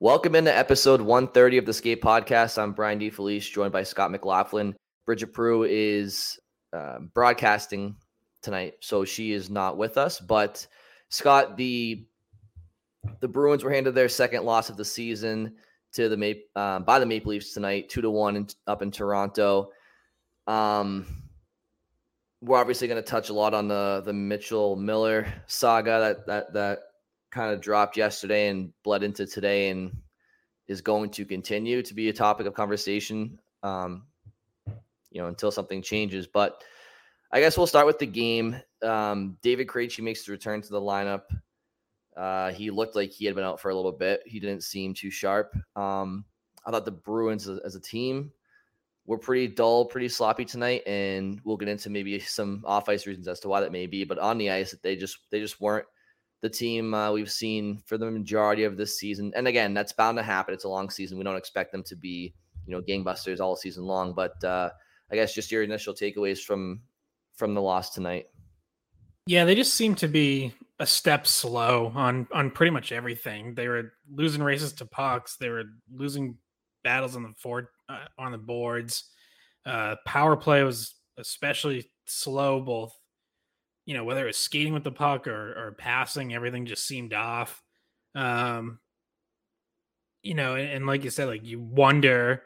Welcome into episode 130 of the Skate Podcast. I'm Brian D. Felice, joined by Scott McLaughlin. Bridget Prue is uh, broadcasting tonight, so she is not with us. But Scott, the the Bruins were handed their second loss of the season to the Maple uh, by the Maple Leafs tonight, two to one in, up in Toronto. Um, we're obviously going to touch a lot on the the Mitchell Miller saga that that that kind of dropped yesterday and bled into today and is going to continue to be a topic of conversation um, you know until something changes. But i guess we'll start with the game. Um, david Krejci makes his return to the lineup. Uh, he looked like he had been out for a little bit. He didn't seem too sharp. Um, i thought the bruins as a team were pretty dull pretty sloppy tonight and we'll get into maybe some off ice reasons as to why that may be. But on the ice they just they just weren't the team uh, we've seen for the majority of this season. And again, that's bound to happen. It's a long season. We don't expect them to be, you know, gangbusters all season long. But uh, I guess just your initial takeaways from from the loss tonight. Yeah, they just seem to be a step slow on on pretty much everything. They were losing races to pucks. They were losing battles on the fort uh, on the boards. Uh, power play was especially slow, both you know, whether it's skating with the puck or, or passing, everything just seemed off. Um, you know, and, and like you said, like you wonder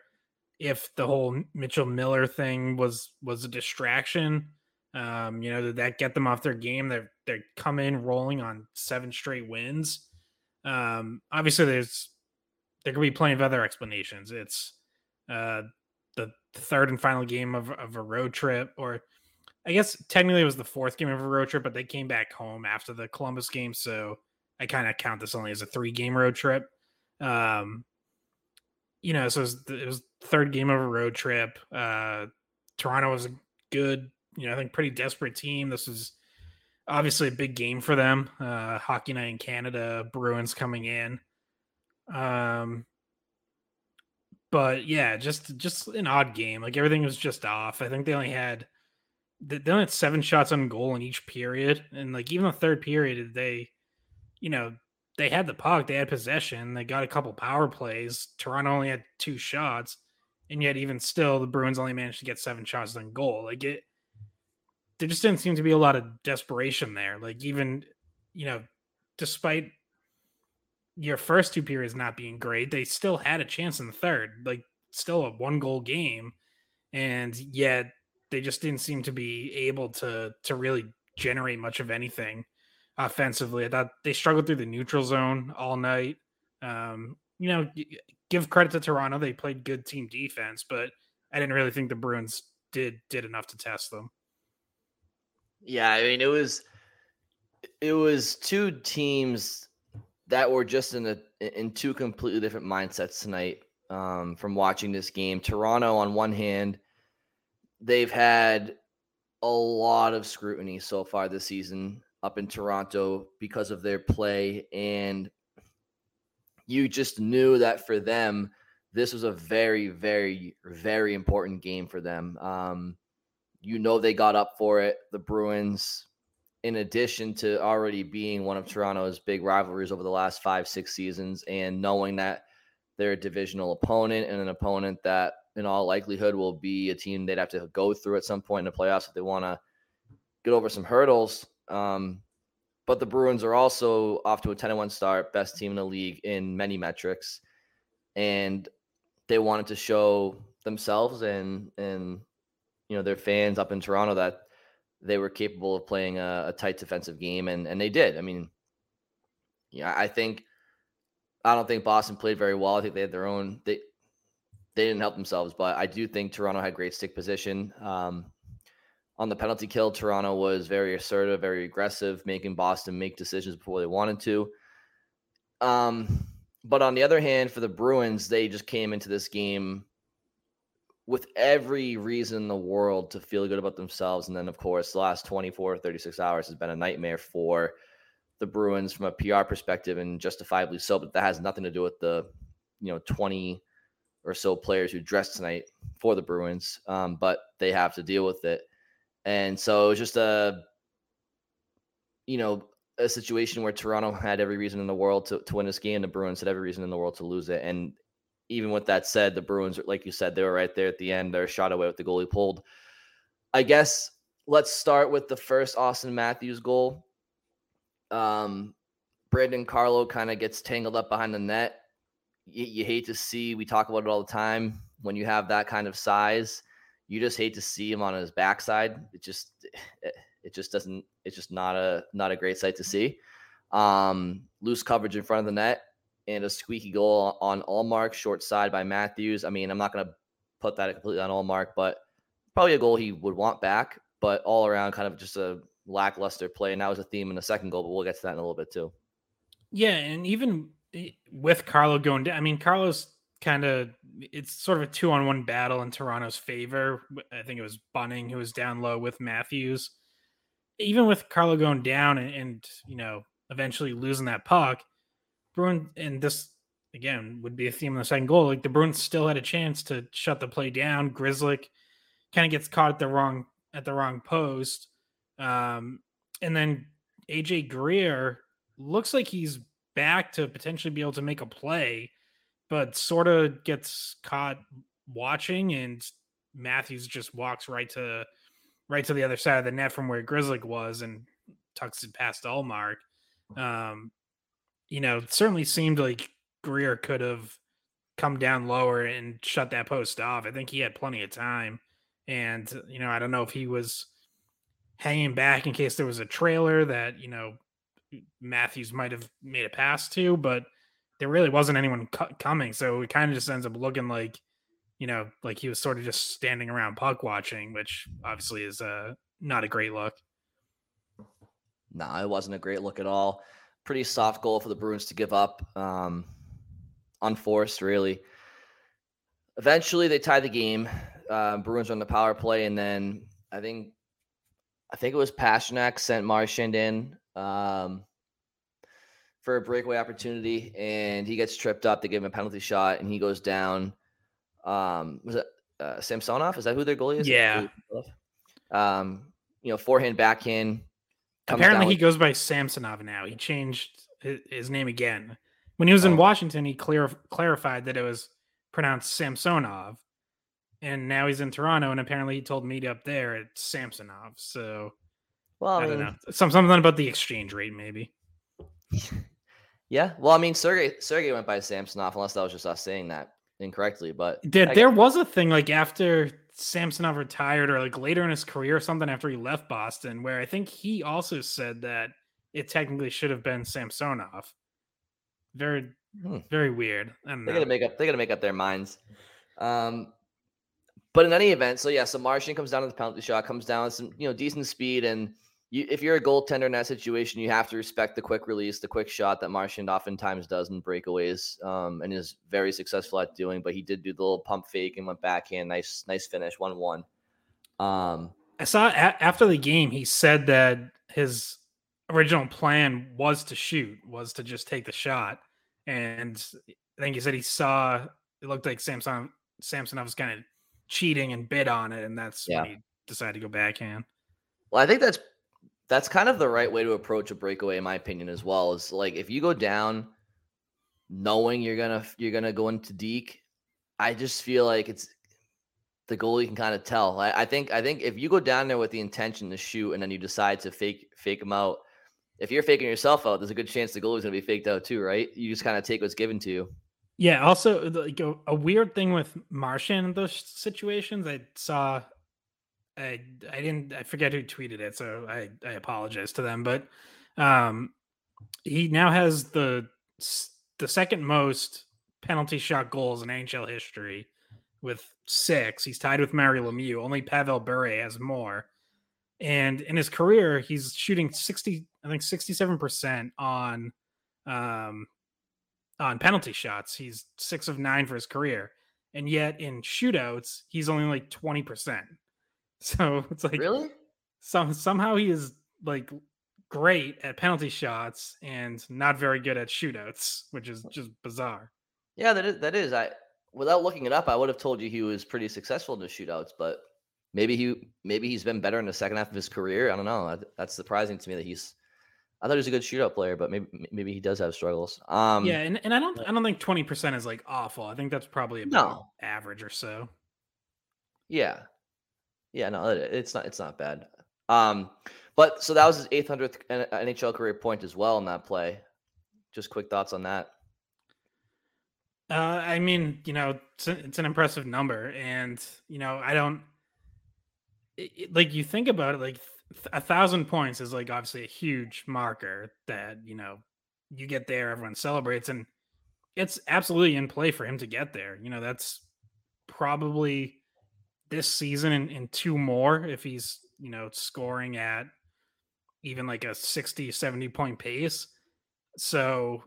if the whole Mitchell Miller thing was was a distraction. Um, you know, did that get them off their game? They're they come in rolling on seven straight wins. Um, obviously there's there could be plenty of other explanations. It's uh the third and final game of, of a road trip or I guess technically it was the fourth game of a road trip, but they came back home after the Columbus game, so I kind of count this only as a three game road trip. Um, you know, so it was, it was third game of a road trip. Uh, Toronto was a good, you know, I think pretty desperate team. This was obviously a big game for them. Uh, Hockey night in Canada, Bruins coming in. Um, but yeah, just just an odd game. Like everything was just off. I think they only had they only had seven shots on goal in each period, and like even the third period, they, you know, they had the puck, they had possession, they got a couple power plays. Toronto only had two shots, and yet even still, the Bruins only managed to get seven shots on goal. Like it, there just didn't seem to be a lot of desperation there. Like even, you know, despite your first two periods not being great, they still had a chance in the third. Like still a one goal game, and yet they just didn't seem to be able to to really generate much of anything offensively. I thought they struggled through the neutral zone all night. Um, you know, give credit to Toronto; they played good team defense, but I didn't really think the Bruins did did enough to test them. Yeah, I mean, it was it was two teams that were just in a in two completely different mindsets tonight. Um, from watching this game, Toronto on one hand they've had a lot of scrutiny so far this season up in Toronto because of their play. And you just knew that for them, this was a very, very, very important game for them. Um, you know, they got up for it. The Bruins, in addition to already being one of Toronto's big rivalries over the last five, six seasons, and knowing that they're a divisional opponent and an opponent that in all likelihood will be a team they'd have to go through at some point in the playoffs if they want to get over some hurdles. Um, but the Bruins are also off to a 10 1 start, best team in the league in many metrics. And they wanted to show themselves and, and, you know, their fans up in Toronto that they were capable of playing a, a tight defensive game. And, and they did. I mean, yeah, I think, I don't think Boston played very well. I think they had their own, they, they didn't help themselves, but I do think Toronto had great stick position. Um, on the penalty kill, Toronto was very assertive, very aggressive, making Boston make decisions before they wanted to. Um, but on the other hand, for the Bruins, they just came into this game with every reason in the world to feel good about themselves. And then, of course, the last 24, 36 hours has been a nightmare for the Bruins from a PR perspective and justifiably so. But that has nothing to do with the, you know, 20 or so players who dressed tonight for the Bruins, um, but they have to deal with it. And so it's just a, you know, a situation where Toronto had every reason in the world to, to win this game. The Bruins had every reason in the world to lose it. And even with that said, the Bruins, like you said, they were right there at the end. They're shot away with the goalie pulled. I guess let's start with the first Auston Matthews goal. Um, Brandon Carlo kind of gets tangled up behind the net. You, you hate to see, we talk about it all the time. When you have that kind of size, you just hate to see him on his backside. It just, it, it just doesn't, it's just not a, not a great sight to see. Um, loose coverage in front of the net and a squeaky goal on Ullmark, short side by Matthews. I mean, I'm not going to put that completely on Ullmark, but probably a goal he would want back. But all around, kind of just a lackluster play. And that was a theme in the second goal, but we'll get to that in a little bit too. Yeah, and even with Carlo going down, I mean, Carlos kind of it's sort of a two on one battle in Toronto's favor. I think it was Bunting who was down low with Matthews. Even with Carlo going down and, and you know eventually losing that puck, Bruin and this again would be a theme in the second goal. Like the Bruins still had a chance to shut the play down. Grzelcyk kind of gets caught at the wrong at the wrong post, um, and then AJ Greer looks like he's back to potentially be able to make a play, but sort of gets caught watching, and Matthews just walks right to right to the other side of the net from where Grzelcyk was and tucks it past Ullmark. Um, you know, it certainly seemed like Greer could have come down lower and shut that post off. I think he had plenty of time. And, you know, I don't know if he was hanging back in case there was a trailer that, you know, Matthews might have made a pass to, but there really wasn't anyone cu- coming. So it kind of just ends up looking like, you know, like he was sort of just standing around puck watching, which obviously is uh, not a great look. No, it wasn't a great look at all pretty soft goal for the Bruins to give up. Um, unforced, really. Eventually, they tied the game. Uh, Bruins on the power play, and then I think, I think it was Pastrnak sent Marchand in um, for a breakaway opportunity, and he gets tripped up. They give him a penalty shot, and he goes down. Um, was it uh, Samsonov? Is that who their goalie is? Yeah. Um, you know, forehand, backhand Apparently, he goes by Samsonov now. He changed his, name again. When he was in oh. Washington, he clear, clarified that it was pronounced Samsonov, and now he's in Toronto, and apparently he told media up there it's Samsonov. So, well, I, I mean, don't know. Some something about the exchange rate, maybe. Yeah, well, I mean, Sergey Sergey went by Samsonov, unless that was just us saying that incorrectly. But there, there was a thing like after Samsonov retired or like later in his career or something after he left Boston, where I think he also said that it technically should have been Samsonov. Very, hmm. very weird. They gotta make up. They gotta make up their minds. Um, but in any event, so yeah, so Marchand comes down to the penalty shot, comes down with some you know decent speed, and you, if you're a goaltender in that situation, you have to respect the quick release, the quick shot that Marchand oftentimes does in breakaways, um, and is very successful at doing. But he did do the little pump fake and went backhand, nice, nice finish, one one. Um, I saw a- after the game, he said that his original plan was to shoot, was to just take the shot, and I think he said he saw it looked like Samson Samsonov was kind of cheating and bid on it, and that's yeah. when he decided to go backhand. Well, I think that's that's kind of the right way to approach a breakaway, in my opinion, as well. Is like if you go down knowing you're gonna you're gonna go into Deke, I just feel like it's the goalie can kind of tell. I, I, think I think if you go down there with the intention to shoot and then you decide to fake fake them out, if you're faking yourself out, there's a good chance the goalie's gonna be faked out too, right? You just kind of take what's given to you. Yeah. Also, like a, a weird thing with Marchand in those situations, I saw I I didn't I forget who tweeted it, so I I apologize to them. But um, he now has the the second most penalty shot goals in NHL history with six. He's tied with Mario Lemieux. Only Pavel Bure has more. And in his career, he's shooting sixty, I think sixty-seven percent on um on penalty shots. He's six of nine for his career, and yet in shootouts, he's only like twenty percent. So it's like really some somehow he is like great at penalty shots and not very good at shootouts, which is just bizarre. Yeah, that is that is. I without looking it up, I would have told you he was pretty successful in the shootouts, but maybe he maybe he's been better in the second half of his career. I don't know. That's surprising to me that he's I thought he was a good shootout player, but maybe maybe he does have struggles. Um, yeah, and, and I don't I don't think twenty percent is like awful. I think that's probably about no. average or so. Yeah, yeah, no, it's not it's not bad. Um, but so that was his 800th NHL career point as well in that play. Just quick thoughts on that. Uh, I mean, you know, it's, a, it's an impressive number, and you know, I don't it, like you think about it, like a thousand points is like obviously a huge marker that you know you get there, everyone celebrates, and it's absolutely in play for him to get there. You know, that's probably this season and, and two more if he's you know scoring at even like a 60 70 point pace. So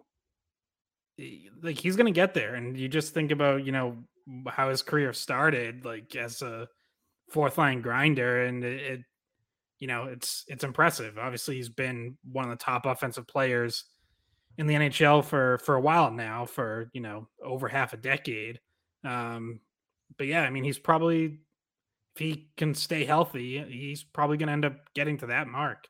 like he's gonna get there and you just think about you know how his career started like as a fourth line grinder and it, it you know it's it's impressive. Obviously he's been one of the top offensive players in the nhl for for a while now for you know over half a decade. Um but yeah i mean he's probably if he can stay healthy he's probably going to end up getting to that mark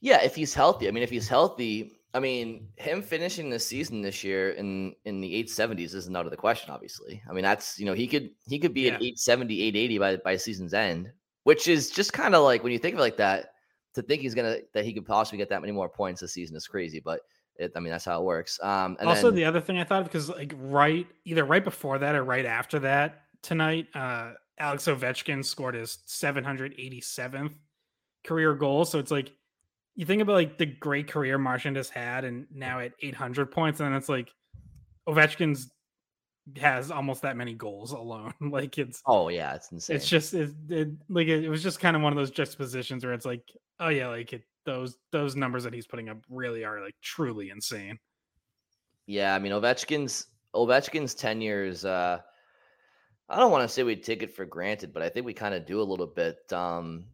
yeah, if he's healthy. I mean, if he's healthy, I mean, him finishing the season this year in in the 870s isn't out of the question, obviously. I mean, that's, you know, he could he could be yeah. at 870, 880 by by season's end, which is just kind of like when you think of it like that, to think he's going to that he could possibly get that many more points this season is crazy, but it, I mean, that's how it works. Um, also, then, the other thing I thought of because like right either right before that or right after that tonight, uh, Alex Ovechkin scored his 787th career goal. So it's like you think about like the great career Marchand has had, and now at 800 points, and it's like Ovechkin's has almost that many goals alone. like it's oh yeah, it's insane. It's just it, it like it, it, was just kind of one of those juxtapositions where it's like oh yeah, like it, those those numbers that he's putting up really are like truly insane. Yeah, I mean Ovechkin's Ovechkin's tenure is uh I don't want to say we take it for granted, but I think we kind of do a little bit. Um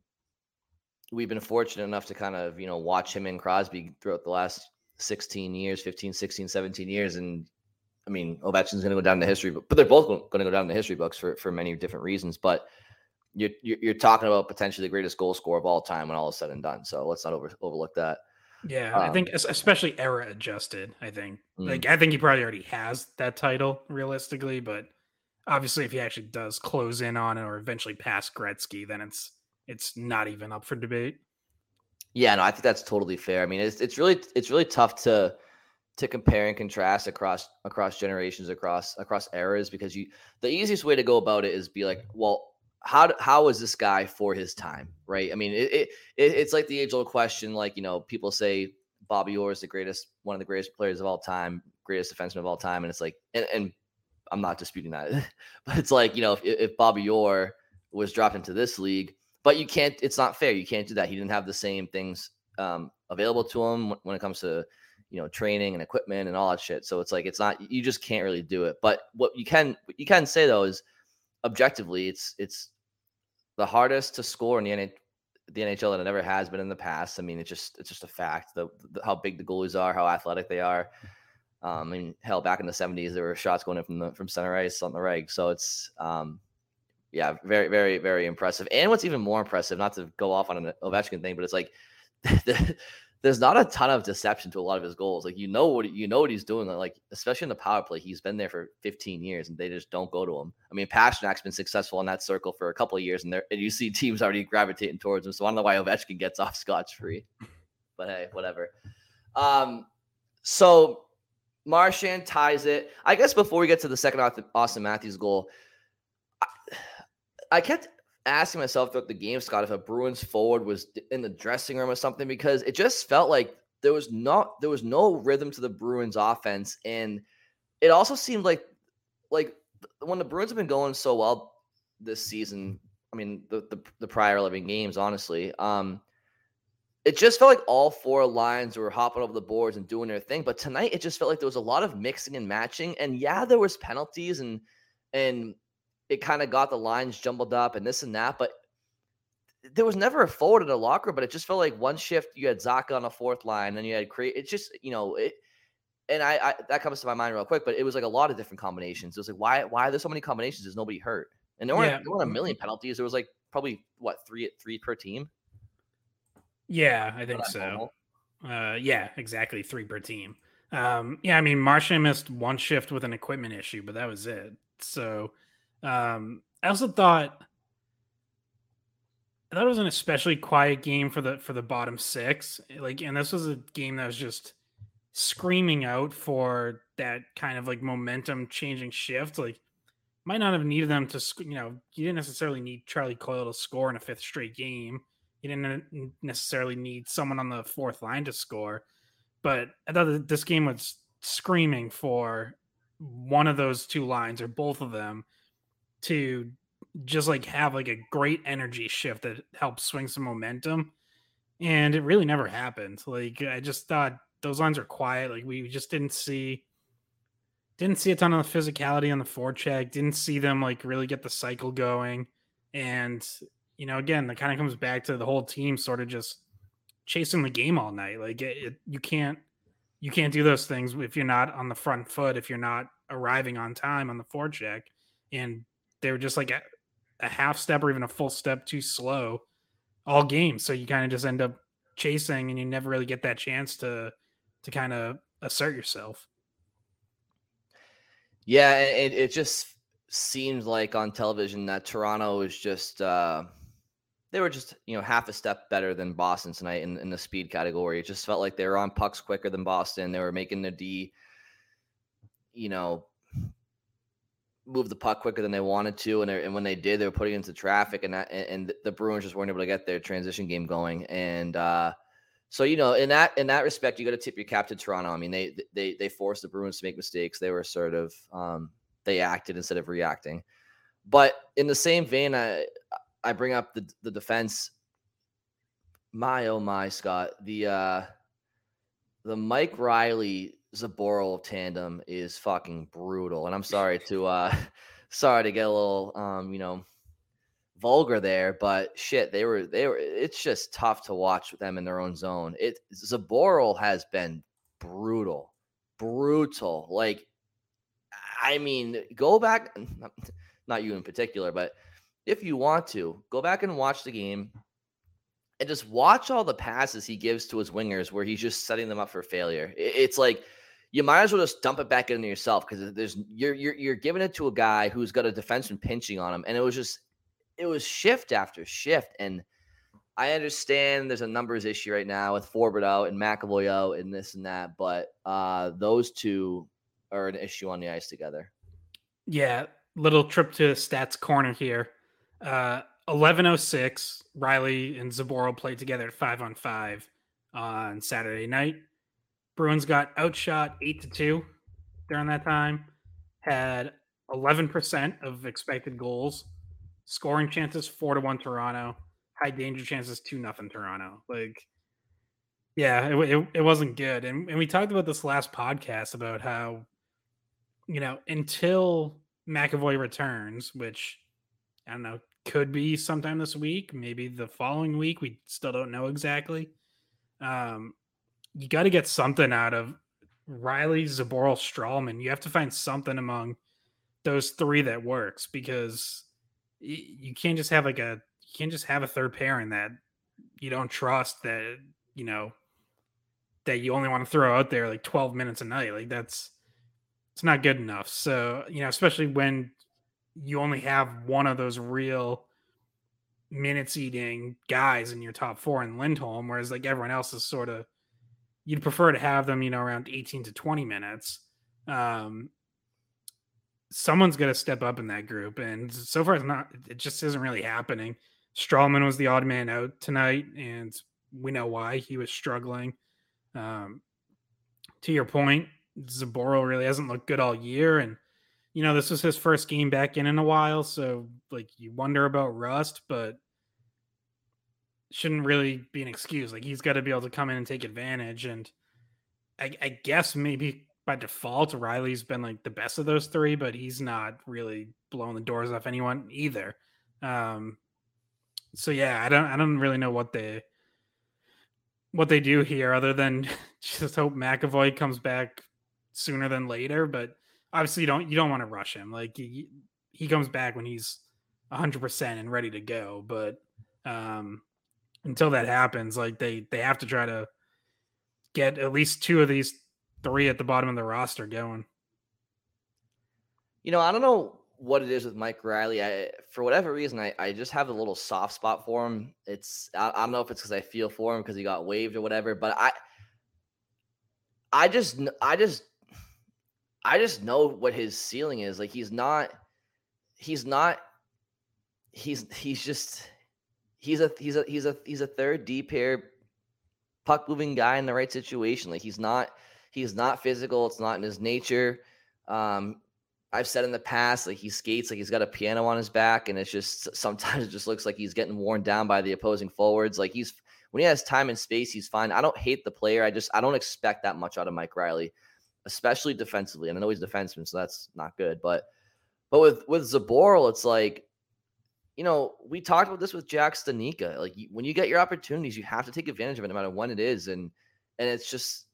we've been fortunate enough to kind of, you know, watch him and Crosby throughout the last 16 years, 15, 16, 17 years. And I mean, Ovechkin's going to go down in the history, but, but they're both going to go down in the history books for, for many different reasons. But you're, you're talking about potentially the greatest goal scorer of all time when all is said and done. So let's not over, overlook that. Yeah, um, I think especially era adjusted. I think mm. like I think he probably already has that title realistically, but obviously if he actually does close in on or eventually pass Gretzky, then it's it's not even up for debate. Yeah, no, I think that's totally fair. I mean, it's it's really it's really tough to to compare and contrast across across generations, across across eras, because you the easiest way to go about it is be like, well, how how is this guy for his time, right? I mean, it, it, it it's like the age old question, like you know, people say Bobby Orr is the greatest, one of the greatest players of all time, greatest defenseman of all time, and it's like, and, and I'm not disputing that, but it's like you know, if, if Bobby Orr was dropped into this league, but you can't. It's not fair. You can't do that. He didn't have the same things um, available to him when it comes to you know training and equipment and all that shit. So it's like it's not. You just can't really do it. But what you can what you can say though is objectively, it's it's the hardest to score in the NHL the NHL than it never has been in the past. I mean, it's just it's just a fact. The, the how big the goalies are, how athletic they are. Um, I mean, hell, back in the '70s, there were shots going in from the from center ice on the reg. So it's um, yeah, very, very, very impressive. And what's even more impressive, not to go off on an Ovechkin thing, but it's like there's not a ton of deception to a lot of his goals. Like you know what you know what he's doing. Like especially in the power play, he's been there for 15 years, and they just don't go to him. I mean, Pastrnak's been successful in that circle for a couple of years, and there and you see teams already gravitating towards him. So I don't know why Ovechkin gets off scotch free, but hey, whatever. Um, so Marchand ties it. I guess before we get to the second Auston Matthews goal, I kept asking myself throughout the game, Scott, if a Bruins forward was in the dressing room or something, because it just felt like there was not there was no rhythm to the Bruins offense, and it also seemed like like when the Bruins have been going so well this season. I mean, the the, the prior eleven games, honestly. Um, it just felt like all four lines were hopping over the boards and doing their thing. But tonight, it just felt like there was a lot of mixing and matching. And yeah, there was penalties and and it kind of got the lines jumbled up and this and that, but there was never a forward in the locker, but it just felt like one shift you had Zacha on a fourth line, and you had Krejci. It's just you know it, and I, I, that comes to my mind real quick, but it was like a lot of different combinations. It was like why why are there so many combinations? Is nobody hurt, and there weren't, yeah. there weren't a million penalties. There was like probably what three three per team. Yeah, I think so. Uh, yeah, exactly. Three per team. Um, yeah, I mean, Marchand missed one shift with an equipment issue, but that was it. So um, I also thought I thought it was an especially quiet game for the for the bottom six. Like, and this was a game that was just screaming out for that kind of like momentum changing shift. Like, might not have needed them to, you know, you didn't necessarily need Charlie Coyle to score in a fifth straight game. You didn't necessarily need someone on the fourth line to score, but I thought that this game was screaming for one of those two lines or both of them to just like have like a great energy shift that helps swing some momentum. And it really never happened. Like I just thought those lines are quiet. Like we just didn't see didn't see a ton of physicality on the forecheck, didn't see them like really get the cycle going. And you know, again, that kind of comes back to the whole team sort of just chasing the game all night. Like it, it, you can't you can't do those things if you're not on the front foot, if you're not arriving on time on the forecheck. And they were just like a, a half step or even a full step too slow all game. So you kind of just end up chasing and you never really get that chance to to kind of assert yourself. Yeah, it, it just seemed like on television that Toronto was just uh they were just you know half a step better than Boston tonight in, in the speed category. It just felt like they were on pucks quicker than Boston. They were making the D, you know, move the puck quicker than they wanted to, and, and when they did, they were putting into traffic, and that and the Bruins just weren't able to get their transition game going. And uh, so you know, in that in that respect, you got to tip your cap to Toronto. I mean, they they they forced the Bruins to make mistakes. They were sort of um, they acted instead of reacting. But in the same vein, I I bring up the the defense. My oh my, Scott, the uh, the Mike Reilly Zboril tandem is fucking brutal. And I'm sorry to uh sorry to get a little um, you know, vulgar there, but shit, they were they were it's just tough to watch them in their own zone. It Zboril has been brutal. Brutal. Like I mean, go back not you in particular, but if you want to, go back and watch the game and just watch all the passes he gives to his wingers where he's just setting them up for failure. It's like you might as well just dump it back into yourself because there's you're, you're you're giving it to a guy who's got a defenseman pinching on him, and it was just it was shift after shift. And I understand there's a numbers issue right now with Forbort out and McAvoy and this and that, but uh, those two are an issue on the ice together. Yeah, little trip to stats corner here. Uh, 1106, Reilly and Zboril played together at five on five on Saturday night. Bruins got outshot eight to two during that time. Had 11% of expected goals, scoring chances four to one Toronto, high danger chances two nothing Toronto. Like, yeah, it, it, it wasn't good. And, and we talked about this last podcast about how, you know, until McAvoy returns, which I don't know, could be sometime this week, maybe the following week. We still don't know exactly. Um, you got to get something out of Reilly, Zboril, Stralman. You have to find something among those three that works because you can't just have like a you can't just have a third pairing that you don't trust that you know that you only want to throw out there like 12 minutes a night like that's it's not good enough so you know especially when you only have one of those real minutes eating guys in your top four in Lindholm whereas like everyone else is sort of you'd prefer to have them, you know, around 18 to 20 minutes. Um, someone's to step up in that group. And so far, it's not, it just isn't really happening. Stralman was the odd man out tonight, and we know why he was struggling. Um, to your point, Zboril really hasn't looked good all year. And, you know, this was his first game back in in a while. So, like, you wonder about rust, but shouldn't really be an excuse. Like he's got to be able to come in and take advantage. And I, I, guess maybe by default, Reilly's been like the best of those three, but he's not really blowing the doors off anyone either. Um, so yeah, I don't, I don't really know what they, what they do here other than just hope McAvoy comes back sooner than later. But obviously, you don't, you don't want to rush him. Like he, he comes back when he's 100% and ready to go. But um, until that happens, like they they have to try to get at least two of these three at the bottom of the roster going. You know, I don't know what it is with Mike Reilly. I, for whatever reason, I, I just have a little soft spot for him. It's I, I don't know if it's because I feel for him because he got waived or whatever, but I I just I just I just know what his ceiling is. Like he's not he's not he's he's just he's a he's a he's a he's a third D pair puck moving guy in the right situation. Like he's not he's not physical. It's not in his nature. Um, I've said in the past, like he skates like he's got a piano on his back, and it's just sometimes it just looks like he's getting worn down by the opposing forwards. Like he's when he has time and space, he's fine. I don't hate the player. I just I don't expect that much out of Mike Reilly, especially defensively. And I know he's a defenseman, so that's not good. But but with with Zboril, it's like you know, we talked about this with Jack Studnicka. Like when you get your opportunities, you have to take advantage of it, no matter when it is. And and it's just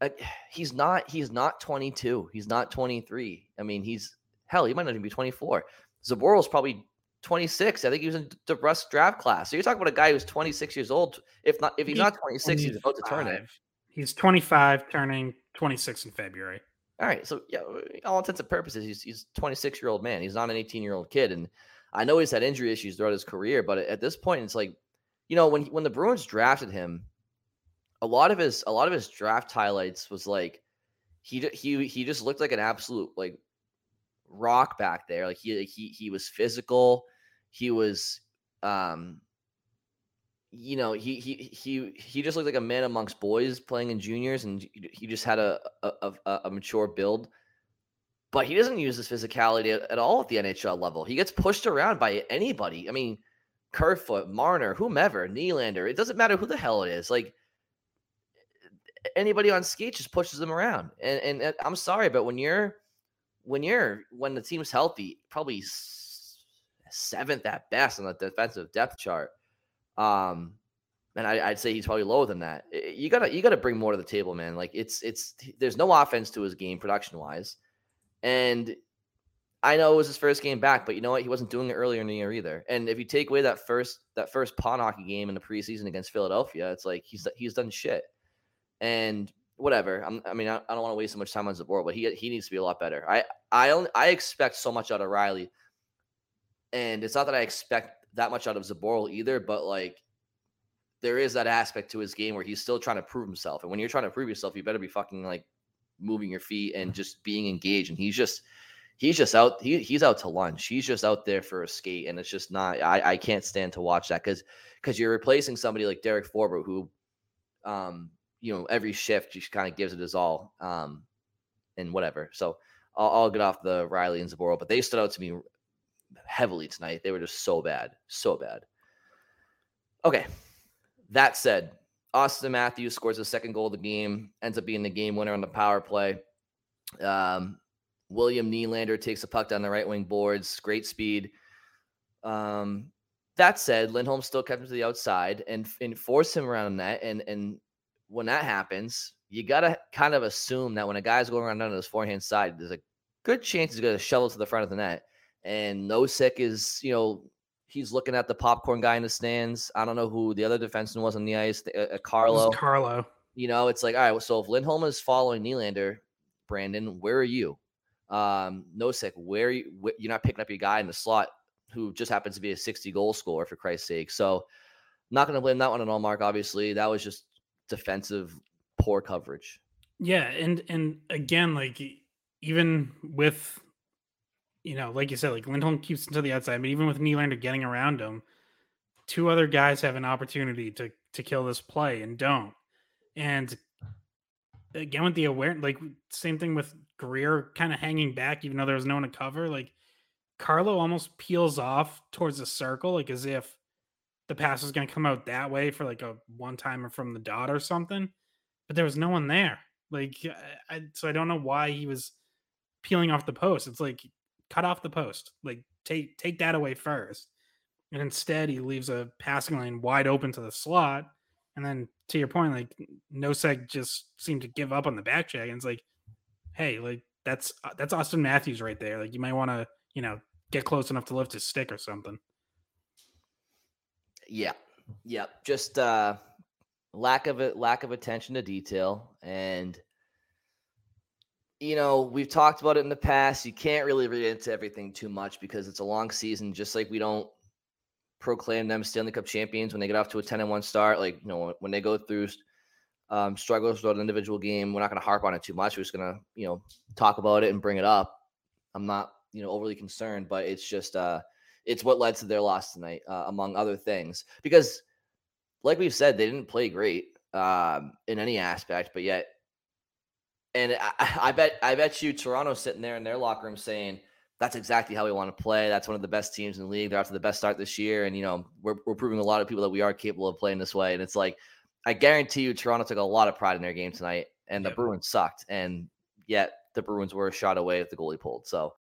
like, he's not he's not 22. He's not 23. I mean, he's hell, he might not even be 24. Zboril is probably 26. I think he was in the Russ draft class. So you're talking about a guy who's 26 years old. If not, if he's, he's not 26, he's about to turn it. He's 25, turning 26 in February. All right. So yeah, all intents and purposes, he's he's 26 year old man. He's not an 18 year old kid. And I know he's had injury issues throughout his career, but at this point, it's like, you know, when when the Bruins drafted him, a lot of his a lot of his draft highlights was like he he he just looked like an absolute like rock back there. Like he he he was physical. He was um you know, he he he he just looked like a man amongst boys playing in juniors, and he just had a a, a, a mature build. But he doesn't use his physicality at, all at the NHL level. He gets pushed around by anybody. I mean, Kerfoot, Marner, whomever, Nylander. It doesn't matter who the hell it is. Like anybody on skate just pushes them around. And and, and I'm sorry, but when you're when you're when the team's healthy, probably seventh at best on the defensive depth chart. Um, and I, would say he's probably lower than that. You gotta you gotta bring more to the table, man. Like it's it's there's no offense to his game production wise, and I know it was his first game back, but you know what? He wasn't doing it earlier in the year either. And if you take away that first that first pawn hockey game in the preseason against Philadelphia, it's like he's he's done shit. And whatever. I'm, i mean, I, I don't want to waste so much time on Zboril, but he he needs to be a lot better. I I only, I expect so much out of Reilly, and it's not that I expect that much out of Zboril either, but like there is that aspect to his game where he's still trying to prove himself. And when you're trying to prove yourself, you better be fucking like moving your feet and just being engaged. And he's just he's just out he, he's out to lunch. He's just out there for a skate. And it's just not I, I can't stand to watch that because because you're replacing somebody like Derek Forbort who um you know every shift just kind of gives it his all um and whatever. So I'll, I'll get off the Reilly and Zboril, but they stood out to me heavily tonight. They were just so bad, so bad. Okay. That said, Auston Matthews scores the second goal of the game, ends up being the game winner on the power play. Um, William Nylander takes a puck down the right wing boards, great speed. Um, that said, Lindholm still kept him to the outside and, and forced him around that. And and when that happens, you gotta kind of assume that when a guy's going around on his forehand side, there's a good chance he's gonna shovel to the front of the net and Nosek is, you know, he's looking at the popcorn guy in the stands. I don't know who the other defenseman was on the ice, uh, uh Carlo. Carlo. You know, it's like, all right, so if Lindholm is following Nylander, Brandon, where are you? Um, Nosek, where are you? Wh- you're not picking up your guy in the slot who just happens to be a 60 goal scorer, for Christ's sake. So, not going to blame that one on Ullmark. Obviously, that was just defensive poor coverage. Yeah, and and again, like even with you know, like you said, like Lindholm keeps to the outside, but even with Nylander getting around him, two other guys have an opportunity to to kill this play and don't. And again with the awareness, like same thing with Greer kind of hanging back, even though there was no one to cover. Like Carlo almost peels off towards the circle, like as if the pass was going to come out that way for like a one timer from the dot or something. But there was no one there. Like, I, so I don't know why he was peeling off the post. It's like cut off the post. Like take take that away first. And instead he leaves a passing lane wide open to the slot. And then to your point, like Nosek just seemed to give up on the back check. And it's like, hey, like that's uh, that's Auston Matthews right there. Like you might want to, you know, get close enough to lift his stick or something. Yeah. Yep, just uh, lack of it, lack of attention to detail, and you know we've talked about it in the past. You can't really read into everything too much because it's a long season. Just like we don't proclaim them Stanley Cup champions when they get off to a ten and one start. Like you know when they go through um, struggles with an individual game, we're not going to harp on it too much. We're just going to you know talk about it and bring it up. I'm not you know overly concerned, but it's just uh it's what led to their loss tonight, uh, among other things. Because, like we've said, they didn't play great um, in any aspect, but yet, and I, I bet, I bet you, Toronto sitting there in their locker room saying, "That's exactly how we want to play. That's one of the best teams in the league. They're to the best start this year, and you know, we're we're proving a lot of people that we are capable of playing this way." And it's like, I guarantee you, Toronto took a lot of pride in their game tonight, and the yep. Bruins sucked, and yet the Bruins were a shot away if the goalie pulled. So